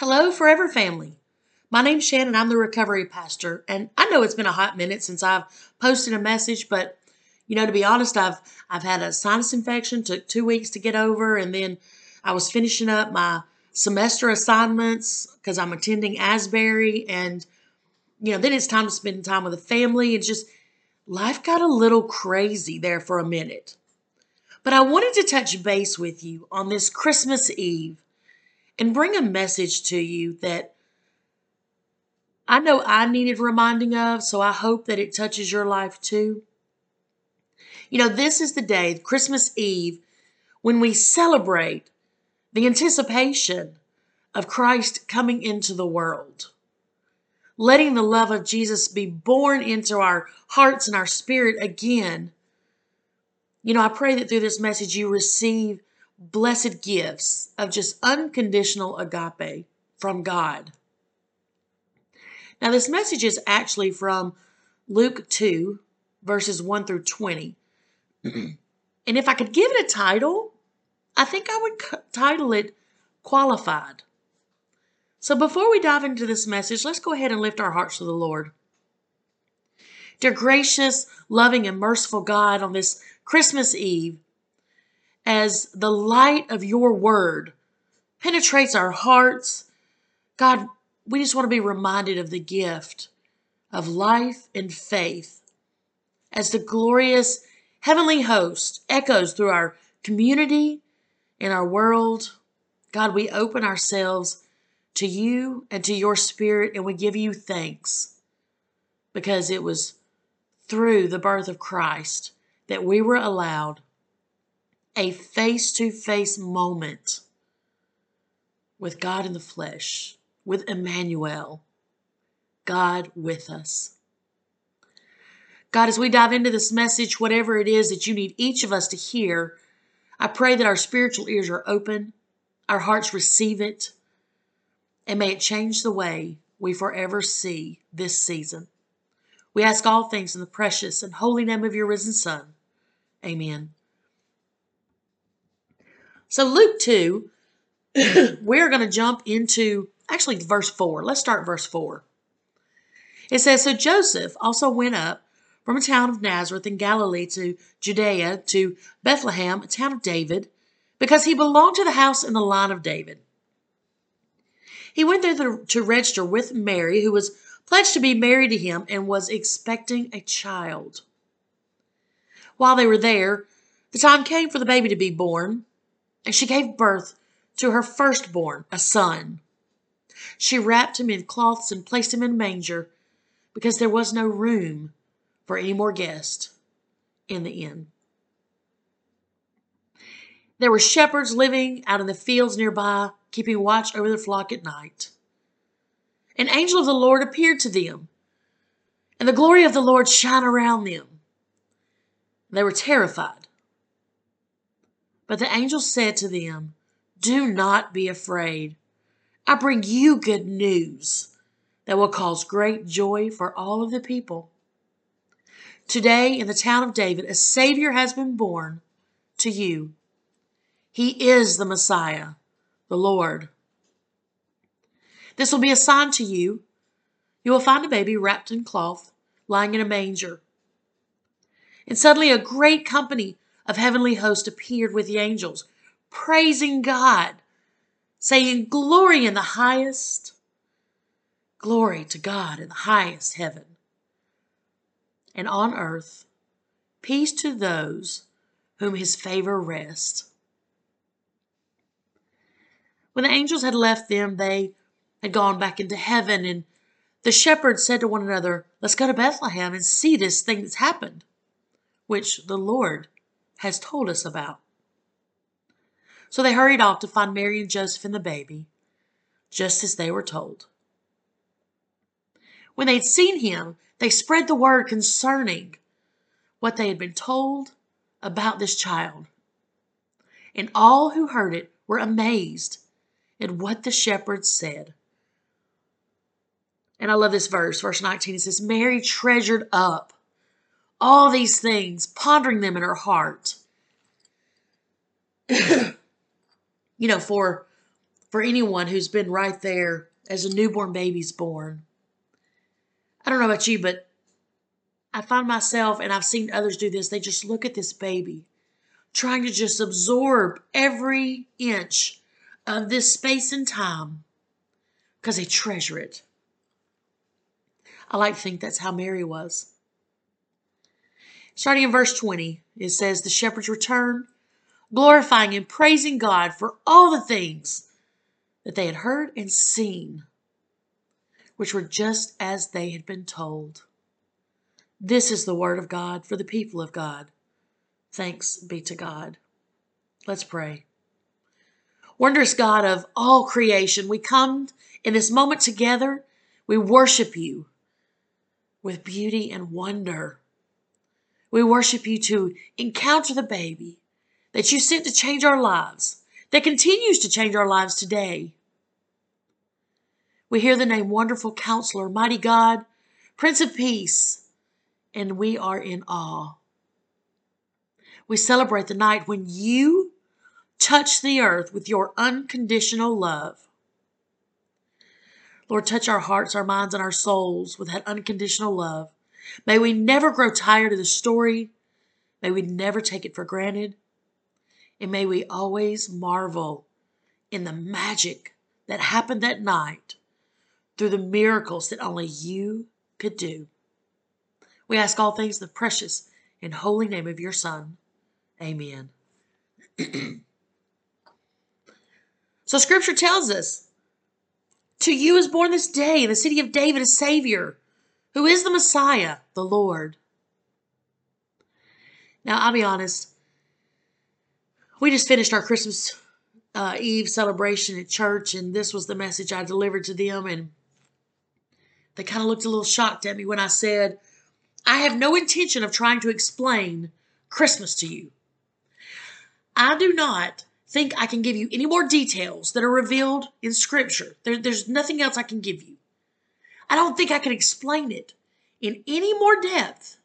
Hello, Forever Family. My name's Shannon. I'm the recovery pastor, and I know it's been a hot minute since I've posted a message, but you know, to be honest, I've I've had a sinus infection, took two weeks to get over, and then I was finishing up my semester assignments because I'm attending Asbury, and you know, then it's time to spend time with the family. It's just life got a little crazy there for a minute. But I wanted to touch base with you on this Christmas Eve and bring a message to you that I know I needed reminding of, so I hope that it touches your life too. You know, this is the day, Christmas Eve, when we celebrate the anticipation of Christ coming into the world, letting the love of Jesus be born into our hearts and our spirit again. You know, I pray that through this message you receive blessed gifts of just unconditional agape from God. Now, this message is actually from Luke 2, verses 1 through 20. and if I could give it a title, I think I would title it Qualified. So before we dive into this message, let's go ahead and lift our hearts to the Lord. Dear gracious, loving, and merciful God, on this Christmas Eve, as the light of your word penetrates our hearts, God, we just want to be reminded of the gift of life and faith as the glorious heavenly host echoes through our community and our world. God, we open ourselves to you and to your spirit, and we give you thanks because it was through the birth of Christ that we were allowed a face to face moment with God in the flesh, with Emmanuel, God with us. God, as we dive into this message, whatever it is that you need each of us to hear, I pray that our spiritual ears are open, our hearts receive it, and may it change the way we forever see this season. We ask all things in the precious and holy name of your risen Son. Amen. So, Luke 2, we're going to jump into actually verse 4. Let's start verse 4. It says So Joseph also went up from a town of Nazareth in Galilee to Judea to Bethlehem, a town of David, because he belonged to the house and the line of David. He went there to register with Mary, who was pledged to be married to him and was expecting a child. While they were there, the time came for the baby to be born and she gave birth to her firstborn, a son. She wrapped him in cloths and placed him in a manger because there was no room for any more guests in the inn. There were shepherds living out in the fields nearby, keeping watch over their flock at night. An angel of the Lord appeared to them, and the glory of the Lord shone around them. They were terrified. But the angel said to them, Do not be afraid. I bring you good news that will cause great joy for all of the people. Today, in the town of David, a Savior has been born to you. He is the Messiah, the Lord. This will be a sign to you. You will find a baby wrapped in cloth, lying in a manger. And suddenly a great company of heavenly host appeared with the angels, praising God, saying, Glory in the highest, glory to God in the highest heaven, and on earth, peace to those whom his favor rests. When the angels had left them, they had gone back into heaven, and the shepherds said to one another, Let's go to Bethlehem and see this thing that's happened, which the Lord has told us about. So they hurried off to find Mary and Joseph and the baby, just as they were told. When they'd seen him, they spread the word concerning what they had been told about this child. And all who heard it were amazed at what the shepherds said. And I love this verse, verse 19. It says, Mary treasured up all these things, pondering them in her heart. you know, for for anyone who's been right there as a newborn baby's born. I don't know about you, but I find myself, and I've seen others do this, they just look at this baby, trying to just absorb every inch of this space and time because they treasure it. I like to think that's how Mary was. Starting in verse 20, it says, The shepherds returned, glorifying and praising God for all the things that they had heard and seen, which were just as they had been told. This is the word of God for the people of God. Thanks be to God. Let's pray. Wondrous God of all creation, we come in this moment together. We worship you with beauty and wonder. We worship you to encounter the baby that you sent to change our lives, that continues to change our lives today. We hear the name Wonderful Counselor, Mighty God, Prince of Peace, and we are in awe. We celebrate the night when you touch the earth with your unconditional love. Lord, touch our hearts, our minds, and our souls with that unconditional love. May we never grow tired of the story. May we never take it for granted. And may we always marvel in the magic that happened that night through the miracles that only you could do. We ask all things in the precious and holy name of your Son. Amen. so, Scripture tells us to you is born this day in the city of David a Savior, who is the Messiah, the Lord. Now, I'll be honest. We just finished our Christmas uh, Eve celebration at church, and this was the message I delivered to them. And they kind of looked a little shocked at me when I said, I have no intention of trying to explain Christmas to you. I do not think I can give you any more details that are revealed in Scripture. There, there's nothing else I can give you. I don't think I can explain it in any more depth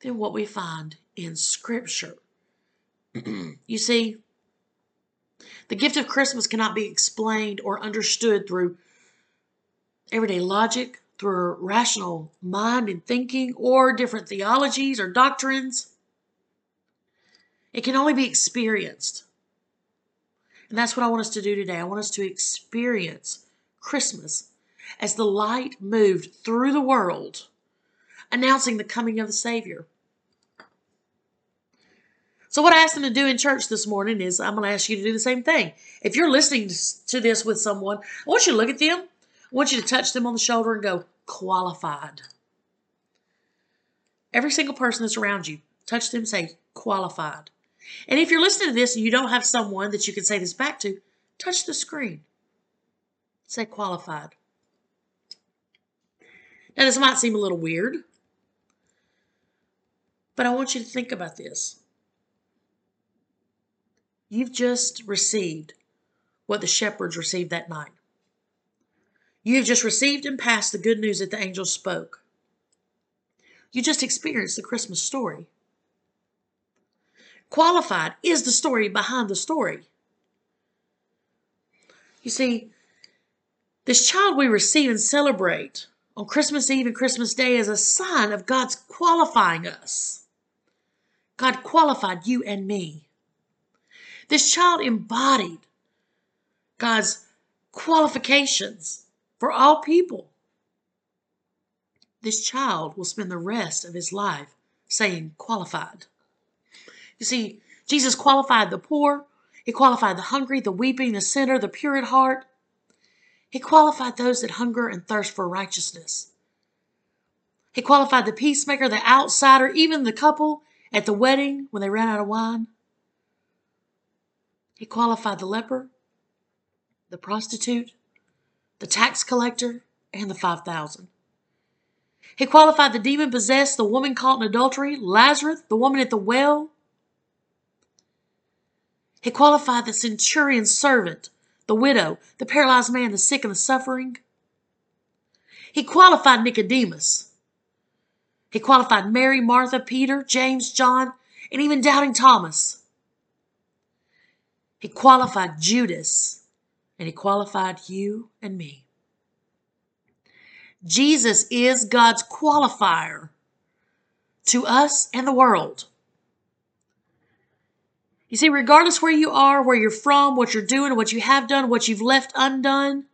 than what we find in Scripture. you see, the gift of Christmas cannot be explained or understood through everyday logic, through rational mind and thinking, or different theologies or doctrines. It can only be experienced. And that's what I want us to do today. I want us to experience Christmas as the light moved through the world, announcing the coming of the Savior. So, what I asked them to do in church this morning is I'm going to ask you to do the same thing. If you're listening to this with someone, I want you to look at them. I want you to touch them on the shoulder and go, qualified. Every single person that's around you, touch them, say, qualified. And if you're listening to this and you don't have someone that you can say this back to, touch the screen. Say qualified. Now, this might seem a little weird, but I want you to think about this. You've just received what the shepherds received that night. You have just received and passed the good news that the angels spoke. You just experienced the Christmas story. Qualified is the story behind the story. You see, this child we receive and celebrate on Christmas Eve and Christmas Day is a sign of God's qualifying us. God qualified you and me. This child embodied God's qualifications for all people. This child will spend the rest of his life saying qualified. You see, Jesus qualified the poor, he qualified the hungry, the weeping, the sinner, the pure at heart. He qualified those that hunger and thirst for righteousness. He qualified the peacemaker, the outsider, even the couple at the wedding when they ran out of wine. He qualified the leper, the prostitute, the tax collector, and the 5,000. He qualified the demon possessed, the woman caught in adultery, Lazarus, the woman at the well, he qualified the centurion's servant, the widow, the paralyzed man, the sick, and the suffering. He qualified Nicodemus. He qualified Mary, Martha, Peter, James, John, and even doubting Thomas. He qualified Judas and He qualified you and me. Jesus is God's qualifier to us and the world. You see, regardless where you are, where you're from, what you're doing, what you have done, what you've left undone,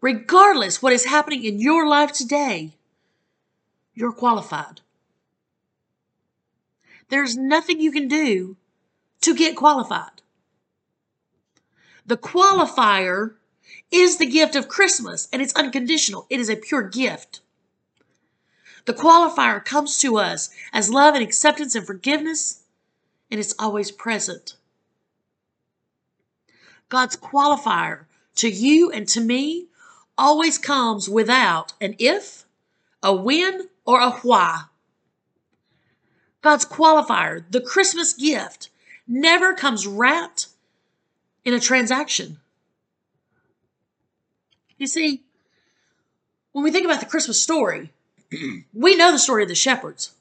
regardless what is happening in your life today, you're qualified. There's nothing you can do to get qualified. The qualifier is the gift of Christmas, and it's unconditional. It is a pure gift. The qualifier comes to us as love and acceptance and forgiveness, and it's always present. God's qualifier to you and to me always comes without an if, a when, or a why. God's qualifier, the Christmas gift, never comes wrapped in a transaction. You see, when we think about the Christmas story, we know the story of the shepherds.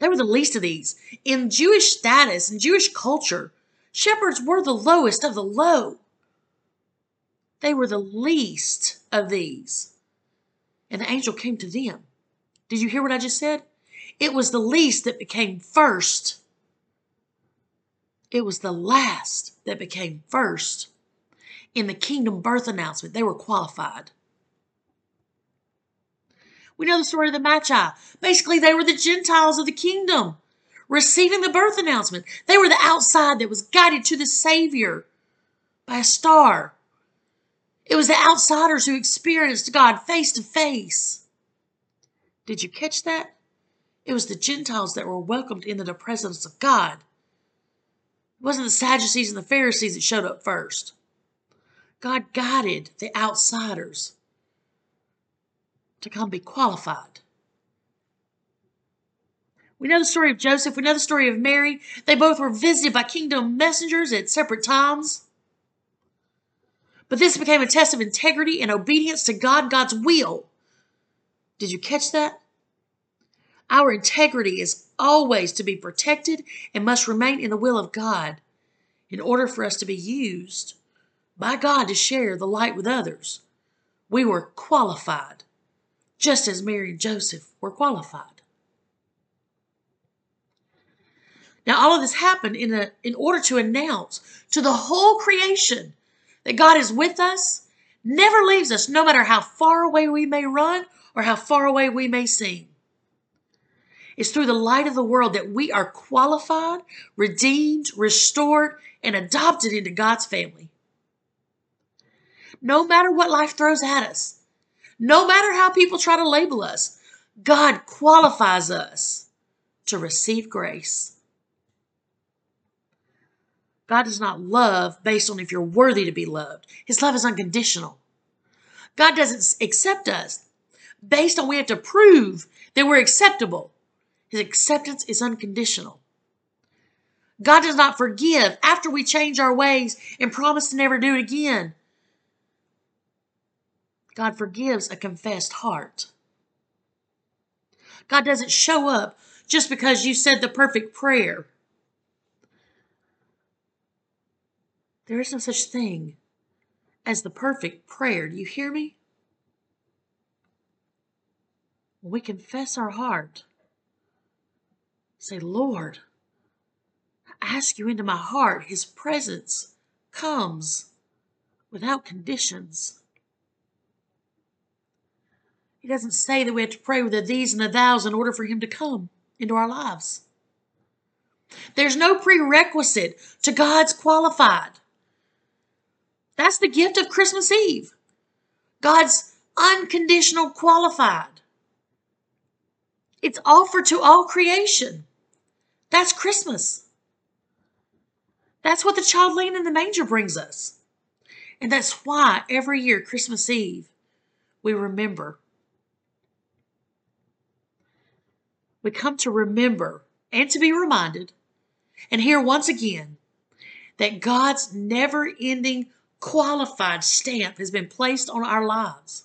They were the least of these. In Jewish status and Jewish culture, shepherds were the lowest of the low. They were the least of these. And the angel came to them. Did you hear what I just said? It was the least that became first. It was the last that became first. In the kingdom birth announcement, they were qualified. We know the story of the Magi. Basically, they were the Gentiles of the kingdom receiving the birth announcement. They were the outside that was guided to the Savior by a star. It was the outsiders who experienced God face to face. Did you catch that? It was the Gentiles that were welcomed into the presence of God. It wasn't the Sadducees and the Pharisees that showed up first. God guided the outsiders to come be qualified. We know the story of Joseph. We know the story of Mary. They both were visited by kingdom messengers at separate times. But this became a test of integrity and obedience to God, God's will. Did you catch that? Our integrity is always to be protected and must remain in the will of God in order for us to be used by God to share the light with others. We were qualified, just as Mary and Joseph were qualified. Now, all of this happened in, a, in order to announce to the whole creation that God is with us, never leaves us, no matter how far away we may run or how far away we may seem. It's through the light of the world that we are qualified, redeemed, restored, and adopted into God's family no matter what life throws at us, no matter how people try to label us, God qualifies us to receive grace. God does not love based on if you're worthy to be loved. His love is unconditional. God doesn't accept us based on we have to prove that we're acceptable. His acceptance is unconditional. God does not forgive after we change our ways and promise to never do it again. God forgives a confessed heart. God doesn't show up just because you said the perfect prayer. There is no such thing as the perfect prayer. Do you hear me? When we confess our heart, say, Lord, I ask you into my heart. His presence comes without conditions. He doesn't say that we have to pray with the these and the thous in order for him to come into our lives. There's no prerequisite to God's qualified. That's the gift of Christmas Eve. God's unconditional qualified. It's offered to all creation. That's Christmas. That's what the child laying in the manger brings us. And that's why every year, Christmas Eve, we remember we come to remember and to be reminded and hear once again that God's never ending qualified stamp has been placed on our lives.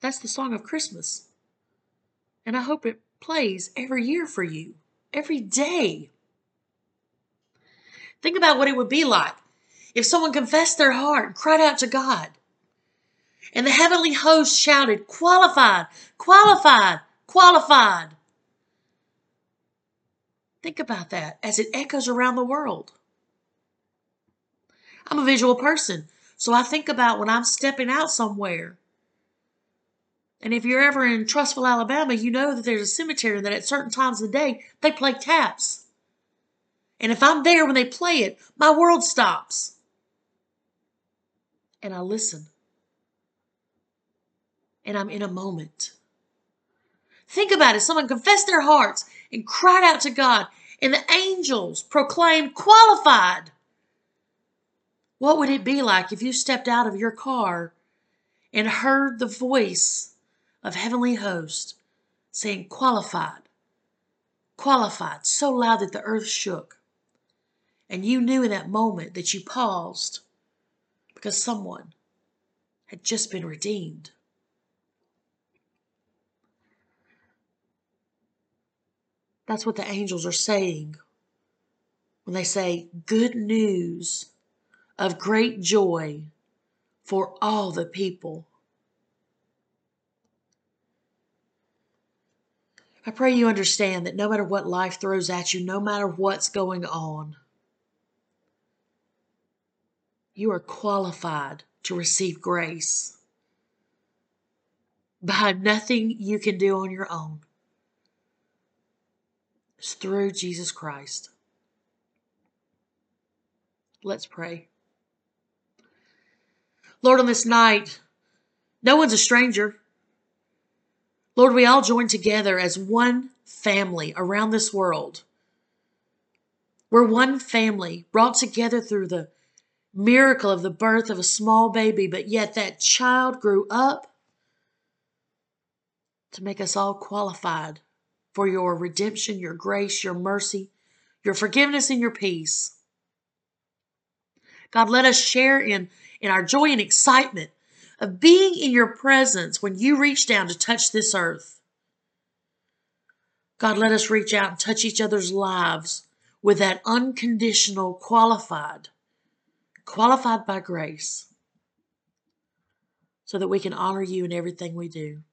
That's the song of Christmas. And I hope it plays every year for you, every day. Think about what it would be like if someone confessed their heart and cried out to God. And the heavenly host shouted, Qualified, qualified, qualified. Think about that as it echoes around the world. I'm a visual person, so I think about when I'm stepping out somewhere. And if you're ever in Trussville, Alabama, you know that there's a cemetery and that at certain times of the day they play taps. And if I'm there when they play it, my world stops. And I listen. And I'm in a moment. Think about it. Someone confessed their hearts and cried out to God, and the angels proclaimed qualified. What would it be like if you stepped out of your car and heard the voice of heavenly host saying qualified, qualified, so loud that the earth shook? And you knew in that moment that you paused because someone had just been redeemed. That's what the angels are saying when they say, Good news of great joy for all the people. I pray you understand that no matter what life throws at you, no matter what's going on, you are qualified to receive grace by nothing you can do on your own. It's through Jesus Christ. Let's pray. Lord, on this night, no one's a stranger. Lord, we all join together as one family around this world. We're one family brought together through the miracle of the birth of a small baby, but yet that child grew up to make us all qualified for your redemption, your grace, your mercy, your forgiveness, and your peace. God, let us share in, in our joy and excitement of being in your presence when you reach down to touch this earth. God, let us reach out and touch each other's lives with that unconditional, qualified, qualified by grace, so that we can honor you in everything we do.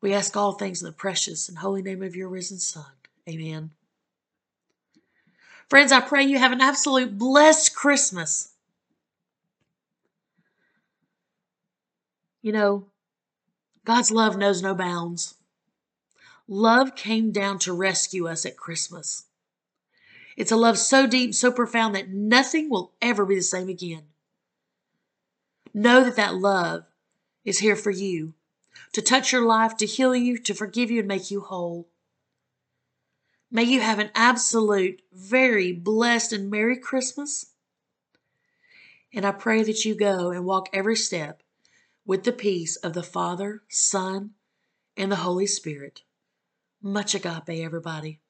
We ask all things in the precious and holy name of your risen Son. Amen. Friends, I pray you have an absolute blessed Christmas. You know, God's love knows no bounds. Love came down to rescue us at Christmas. It's a love so deep, so profound that nothing will ever be the same again. Know that that love is here for you to touch your life, to heal you, to forgive you, and make you whole. May you have an absolute, very blessed and Merry Christmas. And I pray that you go and walk every step with the peace of the Father, Son, and the Holy Spirit. Much agape, everybody.